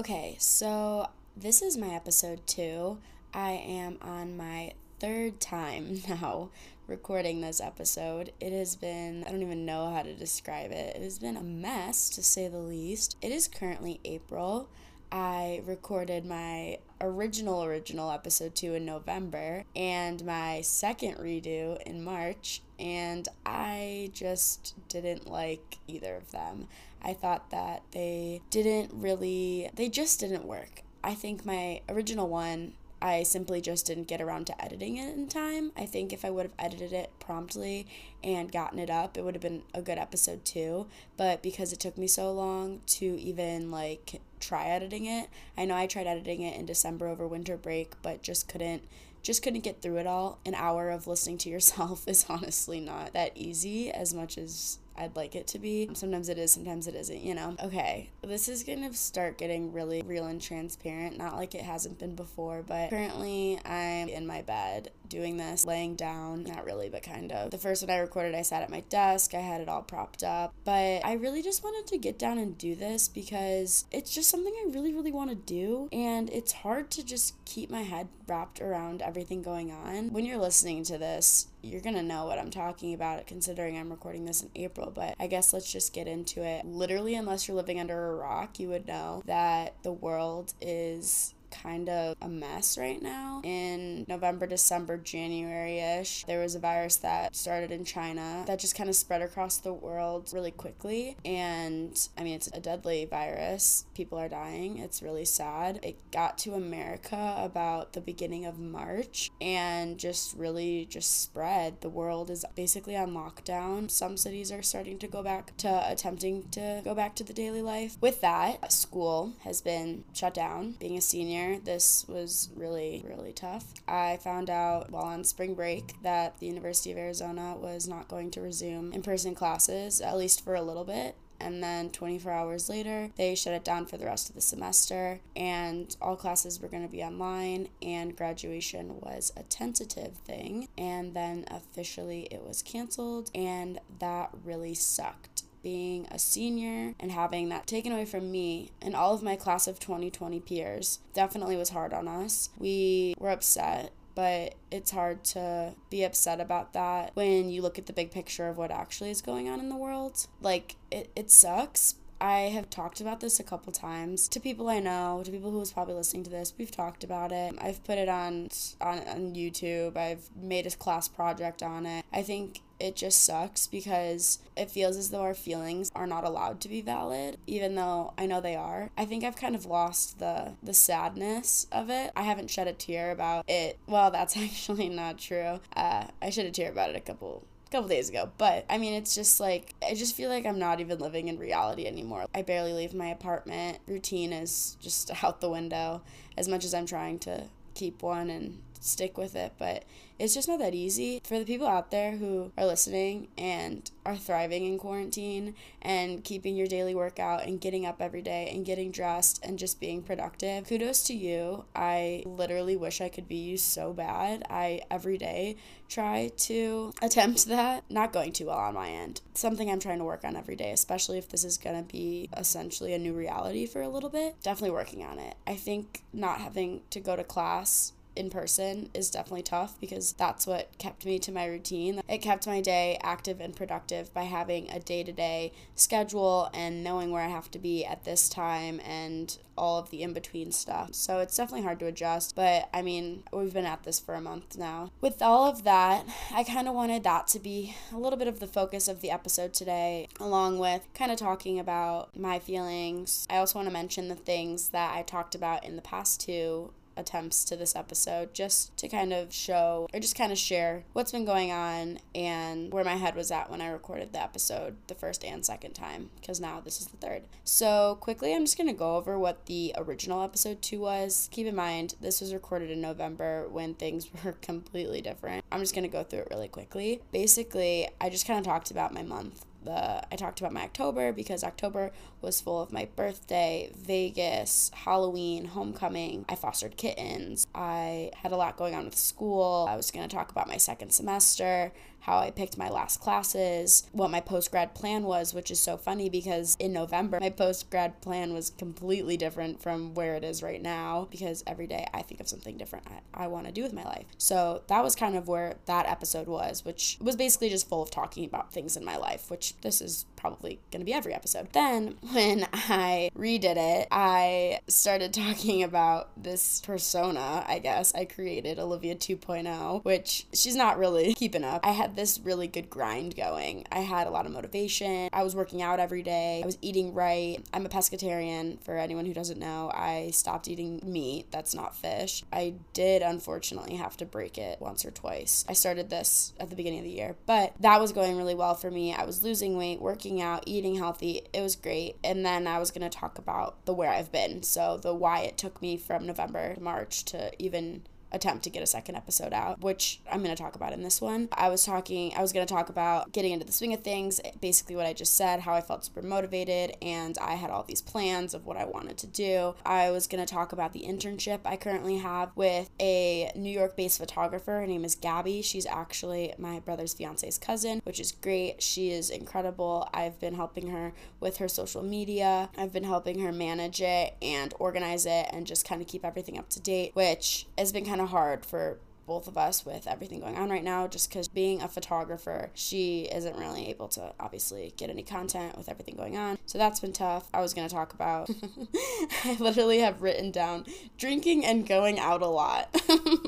Okay, so this is my episode two. I am on my third time now recording this episode. It has been, I don't even know how to describe it. It has been a mess, to say the least. It is currently April. I recorded my original original episode 2 in November and my second redo in March and I just didn't like either of them. I thought that they didn't really they just didn't work. I think my original one I simply just didn't get around to editing it in time. I think if I would have edited it promptly and gotten it up, it would have been a good episode too. But because it took me so long to even like try editing it, I know I tried editing it in December over winter break, but just couldn't just couldn't get through it all. An hour of listening to yourself is honestly not that easy as much as I'd like it to be. Sometimes it is, sometimes it isn't, you know? Okay, this is gonna start getting really real and transparent. Not like it hasn't been before, but currently I'm in my bed doing this, laying down. Not really, but kind of. The first one I recorded, I sat at my desk, I had it all propped up, but I really just wanted to get down and do this because it's just something I really, really want to do, and it's hard to just keep my head wrapped around everything going on. When you're listening to this, you're gonna know what I'm talking about considering I'm recording this in April, but I guess let's just get into it. Literally, unless you're living under a rock, you would know that the world is kind of a mess right now. In November, December, January ish, there was a virus that started in China that just kind of spread across the world really quickly. And I mean, it's a deadly virus. People are dying. It's really sad. It got to America about the beginning of March and just really just spread. The world is basically on lockdown. Some cities are starting to go back to attempting to go back to the daily life. With that, school has been shut down. Being a senior, this was really, really tough. I found out while on spring break that the University of Arizona was not going to resume in person classes, at least for a little bit and then 24 hours later they shut it down for the rest of the semester and all classes were going to be online and graduation was a tentative thing and then officially it was canceled and that really sucked being a senior and having that taken away from me and all of my class of 2020 peers definitely was hard on us. We were upset but it's hard to be upset about that when you look at the big picture of what actually is going on in the world. Like, it, it sucks. I have talked about this a couple times to people I know, to people who who's probably listening to this. We've talked about it. I've put it on on, on YouTube. I've made a class project on it. I think it just sucks because it feels as though our feelings are not allowed to be valid even though I know they are. I think I've kind of lost the the sadness of it. I haven't shed a tear about it. Well, that's actually not true. Uh, I shed a tear about it a couple couple days ago. But I mean, it's just like, I just feel like I'm not even living in reality anymore. I barely leave my apartment. Routine is just out the window as much as I'm trying to keep one and stick with it. But it's just not that easy. For the people out there who are listening and are thriving in quarantine and keeping your daily workout and getting up every day and getting dressed and just being productive, kudos to you. I literally wish I could be you so bad. I every day try to attempt that. Not going too well on my end. Something I'm trying to work on every day, especially if this is going to be essentially a new reality for a little bit. Definitely working on it. I think not having to go to class in person is definitely tough because that's what kept me to my routine. It kept my day active and productive by having a day to day schedule and knowing where I have to be at this time and all of the in between stuff. So it's definitely hard to adjust, but I mean, we've been at this for a month now. With all of that, I kind of wanted that to be a little bit of the focus of the episode today, along with kind of talking about my feelings. I also want to mention the things that I talked about in the past two attempts to this episode just to kind of show or just kind of share what's been going on and where my head was at when I recorded the episode the first and second time because now this is the third. So, quickly, I'm just going to go over what the original episode 2 was. Keep in mind, this was recorded in November when things were completely different. I'm just going to go through it really quickly. Basically, I just kind of talked about my month the I talked about my October because October was full of my birthday, Vegas, Halloween, homecoming. I fostered kittens. I had a lot going on with school. I was going to talk about my second semester how I picked my last classes, what my post grad plan was, which is so funny because in November, my post grad plan was completely different from where it is right now because every day I think of something different I, I want to do with my life. So that was kind of where that episode was, which was basically just full of talking about things in my life, which this is probably going to be every episode. Then, when I redid it, I started talking about this persona, I guess, I created, Olivia 2.0, which she's not really keeping up. I had this really good grind going. I had a lot of motivation. I was working out every day. I was eating right. I'm a pescatarian, for anyone who doesn't know. I stopped eating meat that's not fish. I did, unfortunately, have to break it once or twice. I started this at the beginning of the year, but that was going really well for me. I was losing weight, working working out, eating healthy. It was great. And then I was going to talk about the where I've been. So the why it took me from November to March to even attempt to get a second episode out, which I'm going to talk about in this one. I was talking, I was going to talk about getting into the swing of things, basically what I just said, how I felt super motivated, and I had all these plans of what I wanted to do. I was going to talk about the internship I currently have with a New York based photographer. Her name is Gabby. She's actually my brother's fiance's cousin, which is great. She is incredible. I've been helping her with her social media, I've been helping her manage it and organize it and just kind of keep everything up to date, which has been kind kind of hard for both of us with everything going on right now just because being a photographer she isn't really able to obviously get any content with everything going on. So that's been tough. I was going to talk about i literally have written down drinking and going out a lot.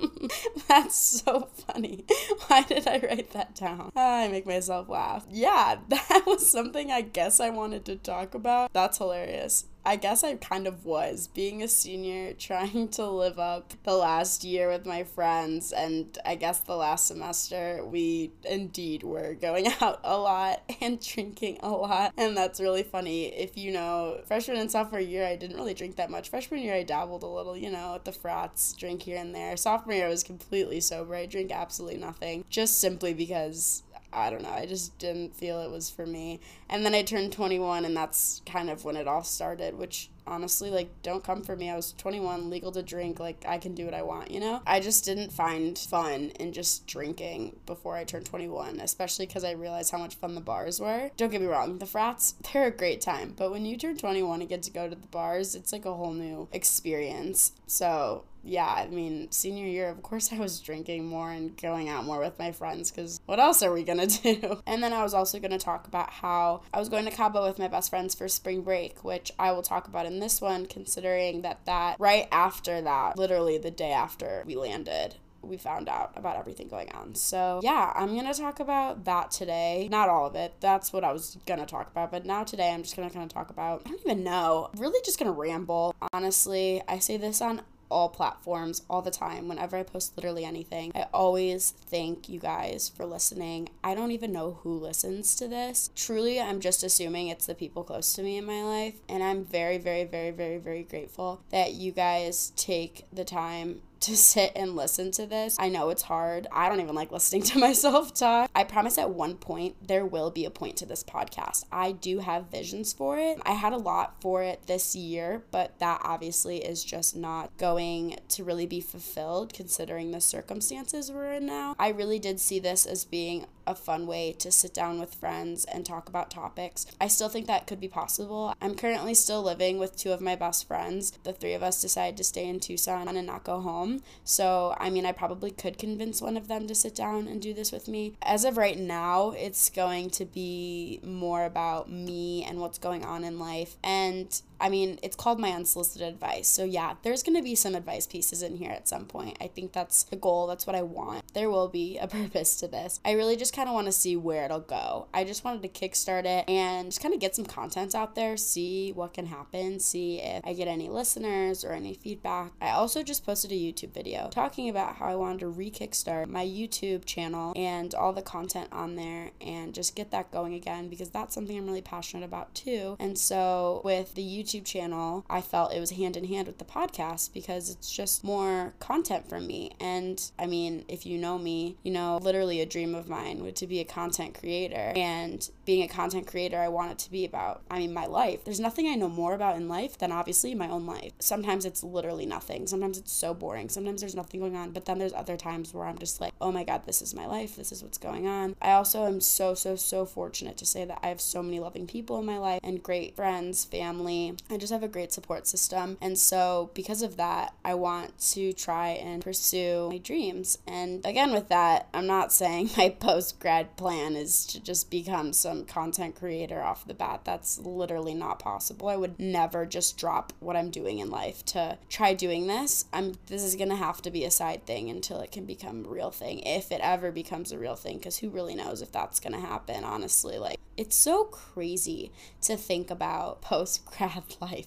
That's so funny. Why did i write that down? I make myself laugh. Yeah that was something i guess i wanted to talk about. That's hilarious I guess I kind of was being a senior, trying to live up the last year with my friends, and I guess the last semester we indeed were going out a lot and drinking a lot, and that's really funny. If you know, freshman and sophomore year, I didn't really drink that much. Freshman year, I dabbled a little, you know, at the frats, drink here and there. Sophomore year, I was completely sober. I drink absolutely nothing, just simply because I don't know. I just didn't feel it was for me. And then I turned 21, and that's kind of when it all started, which honestly, like, don't come for me. I was 21, legal to drink. Like, I can do what I want, you know? I just didn't find fun in just drinking before I turned 21, especially because I realized how much fun the bars were. Don't get me wrong, the frats, they're a great time. But when you turn 21 and get to go to the bars, it's like a whole new experience. So, yeah, I mean, senior year, of course, I was drinking more and going out more with my friends because what else are we gonna do? And then I was also gonna talk about how I was going to Cabo with my best friends for spring break, which I will talk about in this one, considering that that right after that, literally the day after we landed, we found out about everything going on. So, yeah, I'm going to talk about that today. Not all of it. That's what I was going to talk about. But now today, I'm just going to kind of talk about, I don't even know, really just going to ramble. Honestly, I say this on all platforms all the time whenever I post literally anything. I always thank you guys for listening. I don't even know who listens to this. Truly, I'm just assuming it's the people close to me in my life. And I'm very, very, very, very, very grateful that you guys take the time to sit and listen to this. I know it's hard. I don't even like listening to myself talk. I promise at one point there will be a point to this podcast. I do have visions for it. I had a lot for it this year, but that obviously is just not going to really be fulfilled considering the circumstances we're in now. I really did see this as being a fun way to sit down with friends and talk about topics. I still think that could be possible. I'm currently still living with two of my best friends. The three of us decided to stay in Tucson and not go home. So, I mean, I probably could convince one of them to sit down and do this with me. As of right now, it's going to be more about me and what's going on in life. And I mean, it's called my unsolicited advice. So, yeah, there's going to be some advice pieces in here at some point. I think that's the goal. That's what I want. There will be a purpose to this. I really just kind of want to see where it'll go. I just wanted to kickstart it and just kind of get some content out there, see what can happen, see if I get any listeners or any feedback. I also just posted a YouTube video talking about how I wanted to re kickstart my YouTube channel and all the content on there and just get that going again because that's something I'm really passionate about too. And so, with the YouTube YouTube channel, I felt it was hand in hand with the podcast because it's just more content for me. And I mean, if you know me, you know, literally a dream of mine would to be a content creator. And being a content creator, I want it to be about, I mean, my life. There's nothing I know more about in life than obviously my own life. Sometimes it's literally nothing. Sometimes it's so boring. Sometimes there's nothing going on. But then there's other times where I'm just like, oh my God, this is my life. This is what's going on. I also am so, so, so fortunate to say that I have so many loving people in my life and great friends, family. I just have a great support system. And so, because of that, I want to try and pursue my dreams. And again, with that, I'm not saying my post grad plan is to just become content creator off the bat. That's literally not possible. I would never just drop what I'm doing in life to try doing this. I'm this is going to have to be a side thing until it can become a real thing if it ever becomes a real thing because who really knows if that's going to happen, honestly. Like it's so crazy to think about post grad life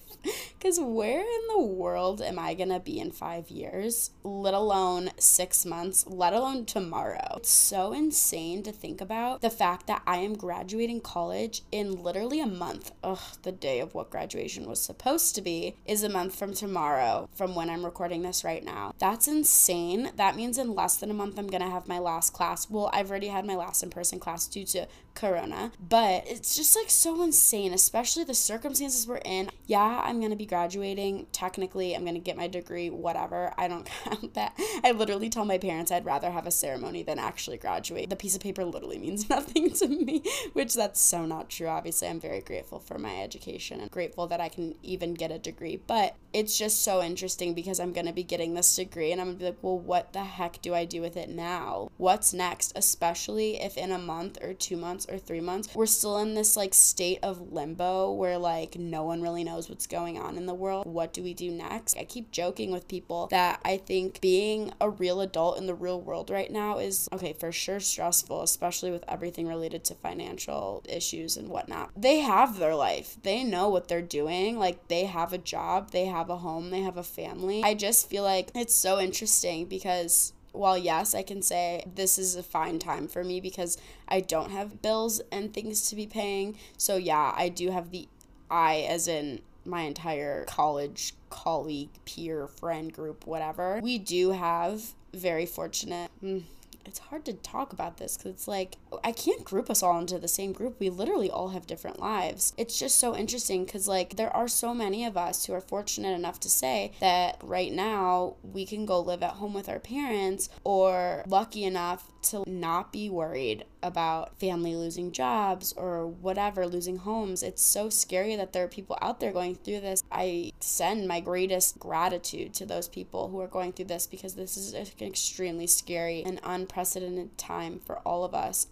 because where in the world am I gonna be in five years, let alone six months, let alone tomorrow? It's so insane to think about the fact that I am graduating college in literally a month. Ugh, the day of what graduation was supposed to be is a month from tomorrow, from when I'm recording this right now. That's insane. That means in less than a month, I'm gonna have my last class. Well, I've already had my last in person class due to Corona, but it's just like so insane, especially the circumstances we're in. Yeah, I'm gonna be graduating. Technically, I'm gonna get my degree, whatever. I don't count that. I literally tell my parents I'd rather have a ceremony than actually graduate. The piece of paper literally means nothing to me, which that's so not true. Obviously, I'm very grateful for my education and grateful that I can even get a degree, but it's just so interesting because I'm gonna be getting this degree and I'm gonna be like, well, what the heck do I do with it now? What's next? Especially if in a month or two months or three months, we're still in this like state of limbo where like no one really knows what's going on in the world. What do we do next? I keep joking with people that I think being a real adult in the real world right now is okay, for sure stressful, especially with everything related to financial issues and whatnot. They have their life, they know what they're doing. Like they have a job, they have a home, they have a family. I just feel like it's so interesting because while yes, I can say this is a fine time for me because I don't have bills and things to be paying. So yeah, I do have the I as in my entire college colleague, peer, friend group, whatever. We do have very fortunate. Hmm, it's hard to talk about this because it's like I can't group us all into the same group. We literally all have different lives. It's just so interesting because like there are so many of us who are fortunate enough to say that right now we can go live at home with our parents or lucky enough to not be worried about family losing jobs or whatever, losing homes. It's so scary that there are people out there going through this. I send my greatest gratitude to those people who are going through this because this is an extremely scary and unprecedented time for all of us.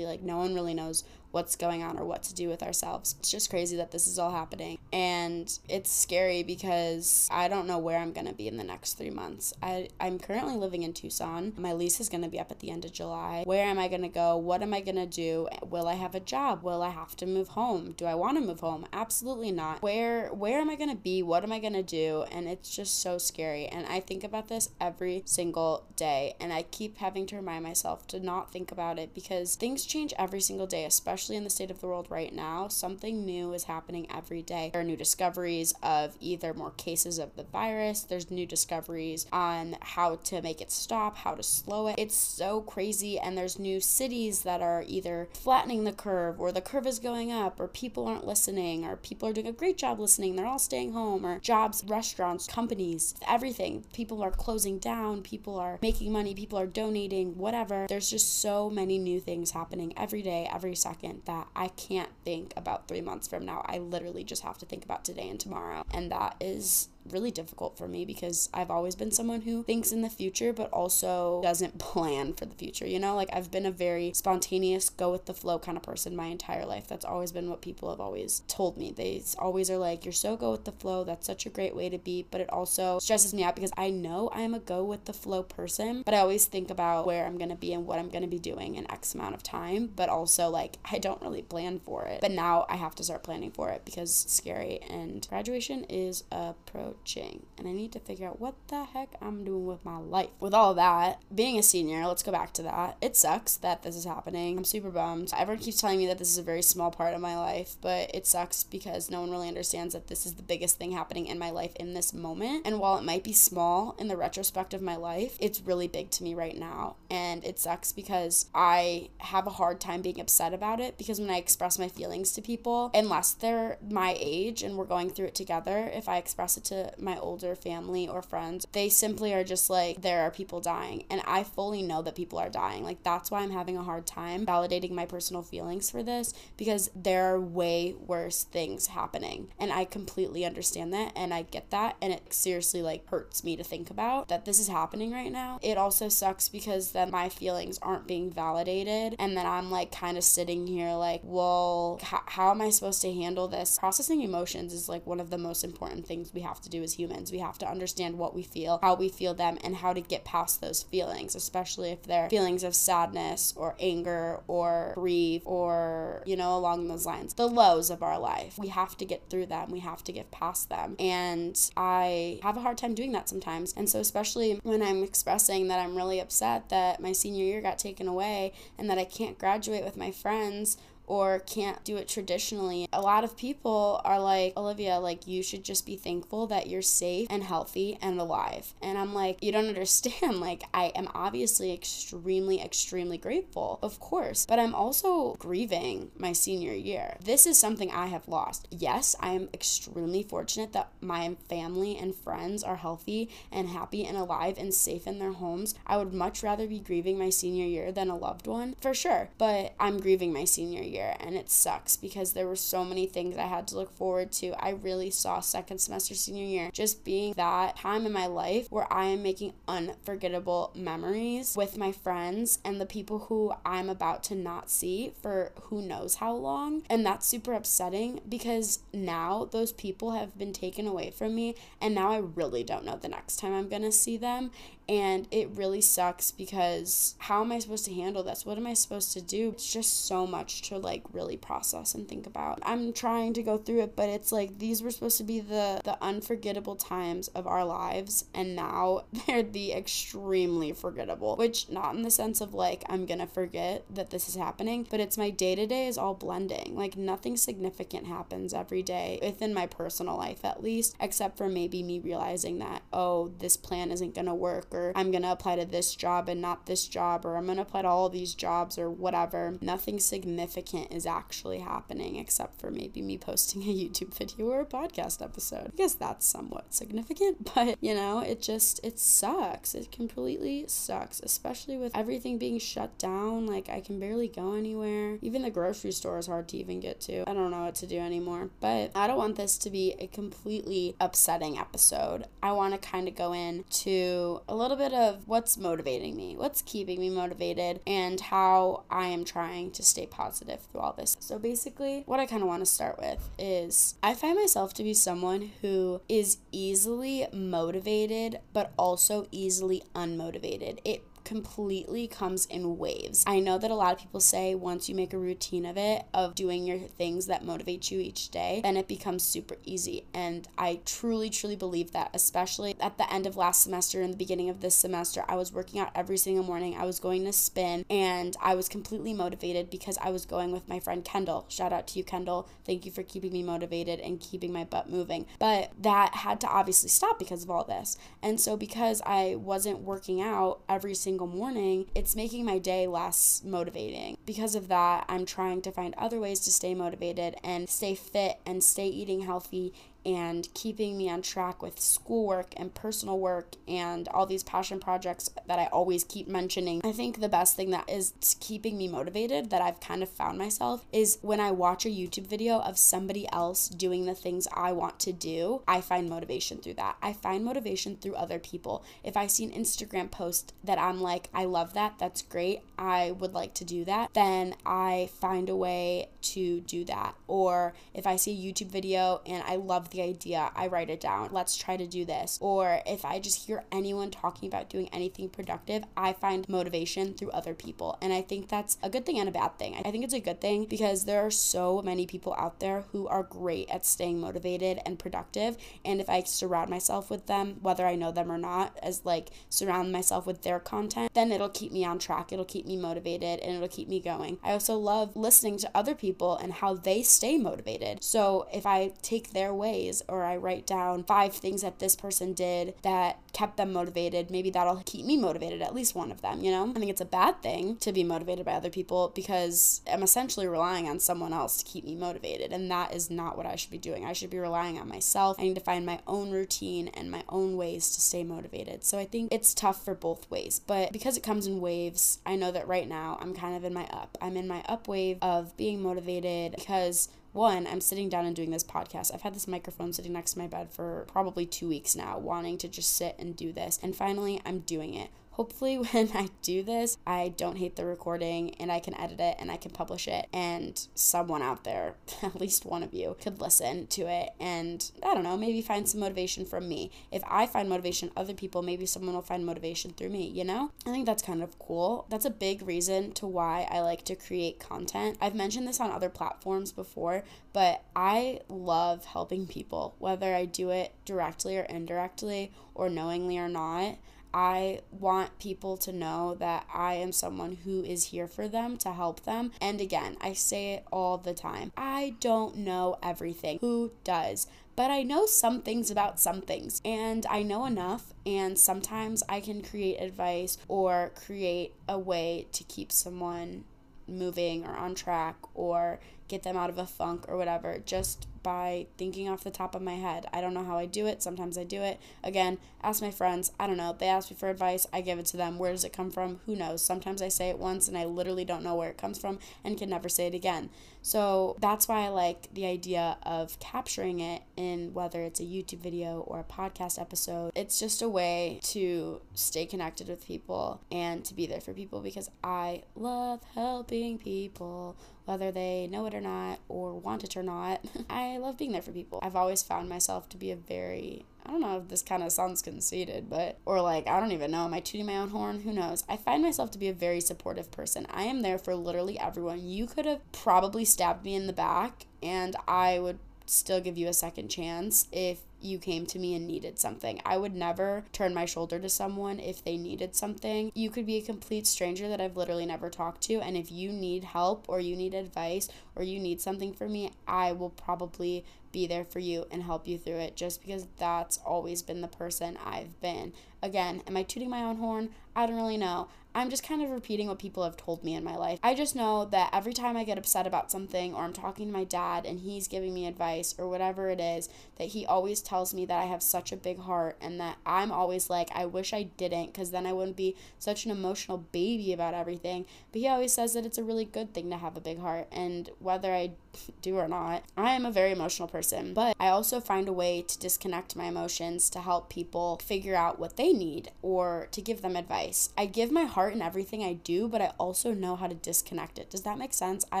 Like no one really knows what's going on or what to do with ourselves. It's just crazy that this is all happening. And it's scary because I don't know where I'm going to be in the next three months. I, I'm currently living in Tucson. My lease is going to be up at the end of July. Where am I going to go? What am I going to do? Will I have a job? Will I have to move home? Do I want to move home? Absolutely not. Where where am I going to be? What am I going to do? And it's just so scary. And I think about this every single day. And I keep having to remind myself to not think about it because things change every single day, especially especially in the state of the world right now, something new is happening every day. There are new discoveries of either more cases of the virus, there's new discoveries on how to make it stop, how to slow it. It's so crazy, and there's new cities that are either flattening the curve or the curve is going up, or people aren't listening, or people are doing a great job listening, they're all staying home, or jobs, restaurants, companies, everything. People are closing down, people are making money, people are donating, whatever. There's just so many new things happening every day, every second that I can't think about three months from now. I literally just have to think about today and tomorrow. And that is really difficult for me because I've always been someone who thinks in the future but also doesn't plan for the future. You know, like I've been a very spontaneous, go with the flow kind of person my entire life. That's always been what people have always told me. They always are like, you're so go with the flow. That's such a great way to be. But it also stresses me out because I know I am a go with the flow person, but I always think about where I'm going to be and what I'm going to be doing in X amount of time. But also, like, I don't really plan for it. But now I have to start planning for it because it's scary and graduation is approaching switching and I need to figure out what the heck I'm doing with my life. With all that, being a senior, let's go back to that. It sucks that this is happening. I'm super bummed. Everyone keeps telling me that this is a very small part of my life, but it sucks because no one really understands that this is the biggest thing happening in my life in this moment. And while it might be small in the retrospect of my life, it's really big to me right now. And it sucks because I have a hard time being upset about it because when I express my feelings to people, unless they're my age and we're going through it together, if I express it to my older family or friends, they simply are just like, there are people dying. And I fully know that people are dying. Like, that's why I'm having a hard time validating my personal feelings for this because there are way worse things happening. And I completely understand that and I get that. And it seriously like hurts me to think about that this is happening right now. It also sucks because then my feelings aren't being validated. And then I'm like kind of sitting here like, well, h- how am I supposed to handle this? Processing emotions is like one of the most important things we have to do as humans. We have to understand what we feel, how we feel them, and how to get past those feelings, especially if they're feelings of sadness or anger or grief or, you know, along those lines. The lows of our life. We have to get through them. We have to get past them. And I have a hard time doing that sometimes. And so, especially when I'm expressing that I'm really upset that my senior year got taken away and that I can't graduate with my friends or can't do it traditionally. A lot of people are like, Olivia, like, you should just be thankful that you're safe and healthy and alive. And I'm like, you don't understand. Like, I am obviously extremely, extremely grateful, of course, but I'm also grieving my senior year. This is something I have lost. Yes, I am extremely fortunate that my family and friends are healthy and happy and alive and safe in their homes. I would much rather be grieving my senior year than a loved one, for sure, but I'm grieving my senior year year and it sucks because there were so many things I had to look forward to. I really saw second semester senior year just being that time in my life where I am making unforgettable memories with my friends and the people who I'm about to not see for who knows how long. And that's super upsetting because now those people have been taken away from me and now I really don't know the next time I'm going to see them and it really sucks because how am I supposed to handle this? What am I supposed to do? It's just so much to like really process and think about. I'm trying to go through it, but it's like these were supposed to be the the unforgettable times of our lives and now they're the extremely forgettable, which not in the sense of like I'm going to forget that this is happening, but it's my day-to-day is all blending. Like nothing significant happens every day within my personal life at least, except for maybe me realizing that oh, this plan isn't going to work or I'm going to apply to this job and not this job, or I'm going to apply to all these jobs or whatever. Nothing significant is actually happening except for maybe me posting a YouTube video or a podcast episode. I guess that's somewhat significant, but you know, it just, it sucks. It completely sucks, especially with everything being shut down. Like, I can barely go anywhere. Even the grocery store is hard to even get to. I don't know what to do anymore, but I don't want this to be a completely upsetting episode. I want to kind of go into a little little bit of what's motivating me, what's keeping me motivated, and how I am trying to stay positive through all this. So, basically, what I kind of want to start with is I find myself to be someone who is easily motivated, but also easily unmotivated. It completely comes in waves. I know that a lot of people say once you make a routine of it, of doing your things that motivate you each day, then it becomes super easy. And I truly, truly believe that, especially at the end of last semester and the beginning of this semester, I was working out every single morning. I was going to spin and I was completely motivated because I was going with my friend Kendall. Shout out to you, Kendall. Thank you for keeping me motivated and keeping my butt moving. But that had to obviously stop because of all this. And so, because I wasn't working out every single single morning, it's making my day less motivating. Because of that, I'm trying to find other ways to stay motivated and stay fit and stay eating healthy and keeping me on track with schoolwork and personal work and all these passion projects that I always keep mentioning. I think the best thing that is keeping me motivated that I've kind of found myself is when I watch a YouTube video of somebody else doing the things I want to do, I find motivation through that. I find motivation through other people. If I see an Instagram post that I'm like, I love that, that's great, I would like to do that, then I find a way to do that. Or if I see a YouTube video and I love the the idea, I write it down. Let's try to do this. Or if I just hear anyone talking about doing anything productive, I find motivation through other people. And I think that's a good thing and a bad thing. I think it's a good thing because there are so many people out there who are great at staying motivated and productive. And if I surround myself with them, whether I know them or not, as like surround myself with their content, then it'll keep me on track. It'll keep me motivated and it'll keep me going. I also love listening to other people and how they stay motivated. So if I take their ways or I write down five things that this person did that kept them motivated, maybe that'll keep me motivated, at least one of them, you know? I think it's a bad thing to be motivated by other people because I'm essentially relying on someone else to keep me motivated. And that is not what I should be doing. I should be relying on myself. I need to find my own routine and my own ways to stay motivated. So I think it's tough for both ways. But because it comes in waves, I know that right now I'm kind of in my up. I'm in my up wave of being motivated because one, I'm sitting down and doing this podcast. I've had this microphone sitting next to my bed for probably two weeks now, wanting to just sit and do this. And finally, I'm doing it hopefully when I do this, I don't hate the recording and I can edit it and I can publish it and someone out there, at least one of you, could listen to it and I don't know, maybe find some motivation from me. If I find motivation, other people, maybe someone will find motivation through me, you know? I think that's kind of cool. That's a big reason to why I like to create content. I've mentioned this on other platforms before, but I love helping people, whether I do it directly or indirectly or knowingly or not. I want people to know that I am someone who is here for them to help them. And again, I say it all the time I don't know everything. Who does? But I know some things about some things, and I know enough. And sometimes I can create advice or create a way to keep someone moving or on track or get them out of a funk or whatever just by thinking off the top of my head. I don't know how I do it. Sometimes I do it. Again, ask my friends. I don't know. They ask me for advice. I give it to them. Where does it come from? Who knows? Sometimes I say it once and I literally don't know where it comes from and can never say it again. So that's why I like the idea of capturing it in whether it's a YouTube video or a podcast episode. It's just a way to stay connected with people and to be there for people because I love helping people whether they know it or not or want it or not. I love being there for people. I've always found myself to be a very I don't know if this kind of sounds conceited, but, or like, I don't even know. Am I tooting my own horn? Who knows? I find myself to be a very supportive person. I am there for literally everyone. You could have probably stabbed me in the back, and I would still give you a second chance if you came to me and needed something. I would never turn my shoulder to someone if they needed something. You could be a complete stranger that I've literally never talked to, and if you need help or you need advice or you need something from me, I will probably be there for you and help you through it just because that's always been the person I've been. Again, am I tooting my own horn? I don't really know. I'm just kind of repeating what people have told me in my life. I just know that every time I get upset about something or I'm talking to my dad and he's giving me advice or whatever it is, that he always tells me that I have such a big heart and that I'm always like, I wish I didn't because then I wouldn't be such an emotional baby about everything. But he always says that it's a really good thing to have a big heart. And whether I do or not, I am a very emotional person. But I also find a way to disconnect my emotions to help people figure out what they need or to give them advice. I give my heart in everything I do, but I also know how to disconnect it. Does that make sense? I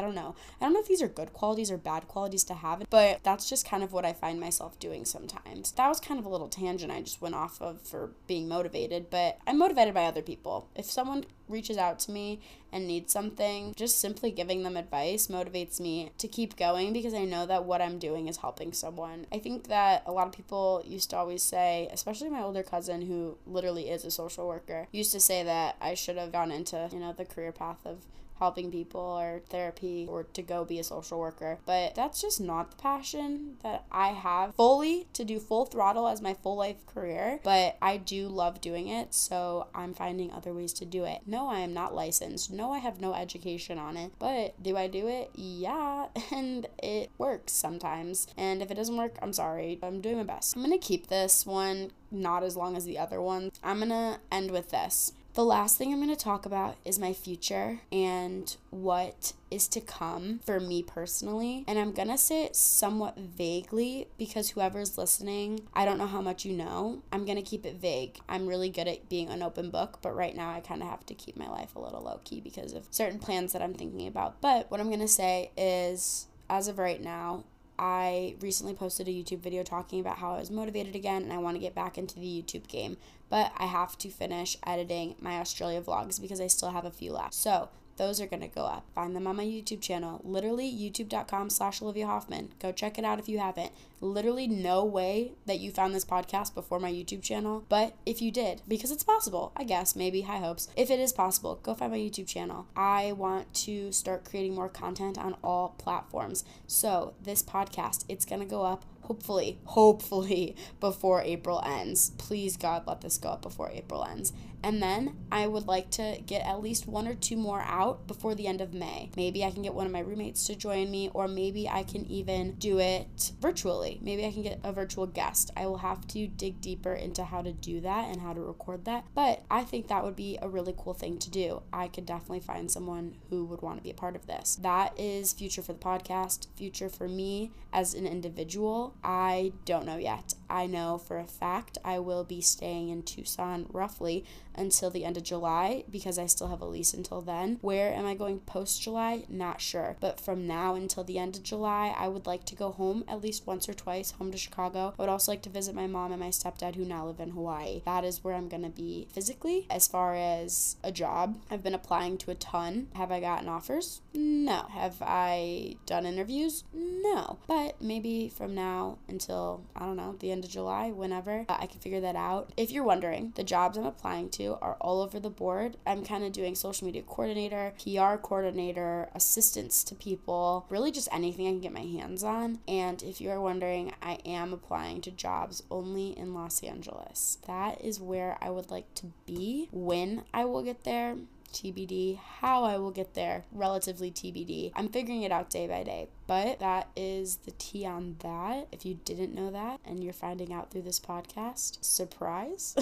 don't know. I don't know if these are good qualities or bad qualities to have, but that's just kind of what I find myself doing sometimes. That was kind of a little tangent I just went off of for being motivated, but I'm motivated by other people. If someone reaches out to me and needs something, just simply giving them advice motivates me to keep going because I know that what I'm doing is helping someone. I think that a lot of people used to always say, especially my older cousin who literally is a social worker, used to say that I should have gone into, you know, the career path of helping people or therapy or to go be a social worker. But that's just not the passion that I have fully to do full throttle as my full life career. But I do love doing it, so I'm finding other ways to do it. No, I am not licensed. No, I have no education on it. But do I do it? Yeah, and it works sometimes. And if it doesn't work, I'm sorry. I'm doing my best. I'm gonna keep this one not as long as the other ones. I'm gonna end with this. The last thing I'm going to talk about is my future and what is to come for me personally. And I'm going to say it somewhat vaguely because whoever's listening, I don't know how much you know. I'm going to keep it vague. I'm really good at being an open book, but right now I kind of have to keep my life a little low key because of certain plans that I'm thinking about. But what I'm going to say is, as of right now, I recently posted a YouTube video talking about how I was motivated again and I want to get back into the YouTube game. But I have to finish editing my Australia vlogs because I still have a few left. So those are going to go up. Find them on my YouTube channel. Literally, youtube.com slash Olivia Hoffman. Go check it out if you haven't. Literally, no way that you found this podcast before my YouTube channel. But if you did, because it's possible, I guess, maybe, high hopes. If it is possible, go find my YouTube channel. I want to start creating more content on all platforms. So, this podcast, it's going to go up hopefully, hopefully before April ends. Please, God, let this go up before April ends. And then I would like to get at least one or two more out before the end of May. Maybe I can get one of my roommates to join me, or maybe I can even do it virtually. Maybe I can get a virtual guest. I will have to dig deeper into how to do that and how to record that. But I think that would be a really cool thing to do. I could definitely find someone who would want to be a part of this. That is future for the podcast, future for me as an individual. I don't know yet. I know for a fact I will be staying in Tucson roughly until the end of July because I still have a lease until then. Where am I going post July? Not sure. But from now until the end of July, I would like to go home at least once or twice home to Chicago. I would also like to visit my mom and my stepdad who now live in Hawaii. That is where I'm going to be physically. As far as a job, I've been applying to a ton. Have I gotten offers? No. Have I done interviews? No. But maybe from now until, I don't know, the end of July, whenever, uh, I can figure that out. If you're wondering, the jobs I'm applying to are all over the board. I'm kind of doing social media coordinator, PR coordinator, assistance to people, really just anything I can get my hands on. And if you are wondering, I am applying to jobs only in Los Angeles. That is where I would like to be. When I will get there, TBD. How I will get there, relatively TBD. I'm figuring it out day by day. But that is the tea on that. If you didn't know that and you're finding out through this podcast, surprise.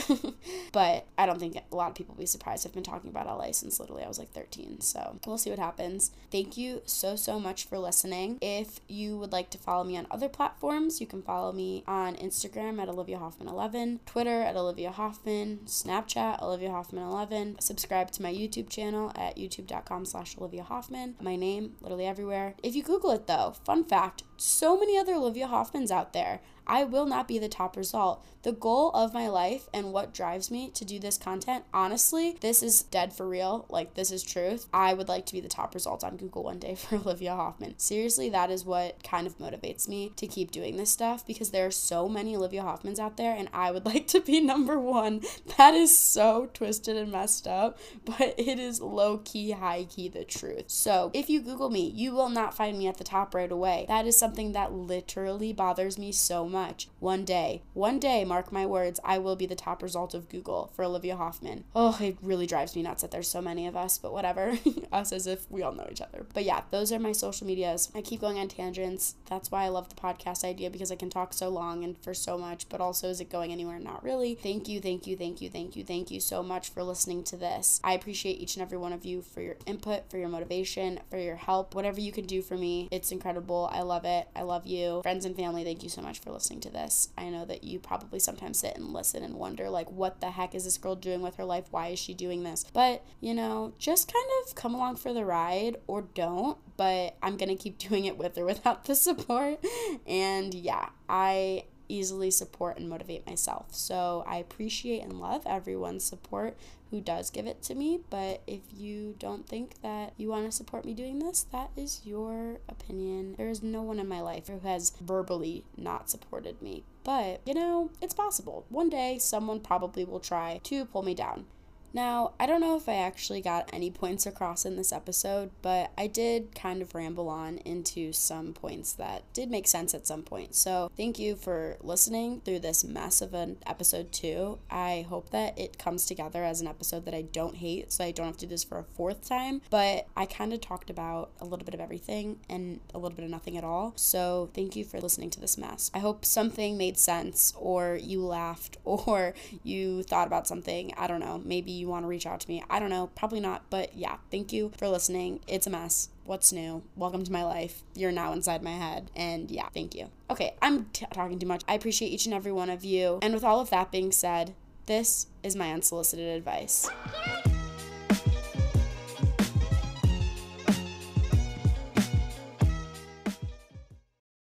but I don't think a lot of people will be surprised. I've been talking about LA since literally I was like 13. So we'll see what happens. Thank you so, so much for listening. If you would like to follow me on other platforms, you can follow me on Instagram at Olivia Hoffman11, Twitter at Olivia Hoffman, Snapchat Olivia Hoffman11. Subscribe to my YouTube channel at youtube.com slash Olivia Hoffman. My name, literally everywhere. If you Google it though, though, fun fact so many other Olivia Hoffmans out there. I will not be the top result. The goal of my life and what drives me to do this content, honestly, this is dead for real. Like, this is truth. I would like to be the top result on Google one day for Olivia Hoffman. Seriously, that is what kind of motivates me to keep doing this stuff because there are so many Olivia Hoffmans out there and I would like to be number one. That is so twisted and messed up, but it is low key, high key the truth. So, if you Google me, you will not find me at the top right away. That is something that literally bothers me so much. One day, one day, mark my words, I will be the top result of Google for Olivia Hoffman. Oh, it really drives me nuts that there's so many of us, but whatever. us as if we all know each other. But yeah, those are my social medias. I keep going on tangents. That's why I love the podcast idea because I can talk so long and for so much, but also is it going anywhere? Not really. Thank you, thank you, thank you, thank you, thank you so much for listening to this. I appreciate each and every one of you for your input, for your motivation, for your help, whatever you can do for me. It's incredible. I love it. I love you. Friends and family, thank you so much for listening to this. I know that you probably sometimes sit and listen and wonder, like, what the heck is this girl doing with her life? Why is she doing this? But, you know, just kind of come along for the ride or don't. But I'm going to keep doing it with or without the support. And yeah, I easily support and motivate myself. So I appreciate and love everyone's support who does give it to me. But if you don't think that you want to support me doing this, that is your opinion. There is no one in my life who has verbally not supported me. But, you know, it's possible. One day, someone probably will try to pull me down. Now, I don't know if I actually got any points across in this episode, but I did kind of ramble on into some points that did make sense at some point. So, thank you for listening through this mess of an episode two. I hope that it comes together as an episode that I don't hate, so I don't have to do this for a fourth time. But I kind of talked about a little bit of everything and a little bit of nothing at all. So, thank you for listening to this mess. I hope something made sense, or you laughed, or you thought about something. I don't know. Maybe you you want to reach out to me. I don't know, probably not, but yeah, thank you for listening. It's a mess. What's new? Welcome to my life. You're now inside my head. And yeah, thank you. Okay, I'm t- talking too much. I appreciate each and every one of you. And with all of that being said, this is my unsolicited advice.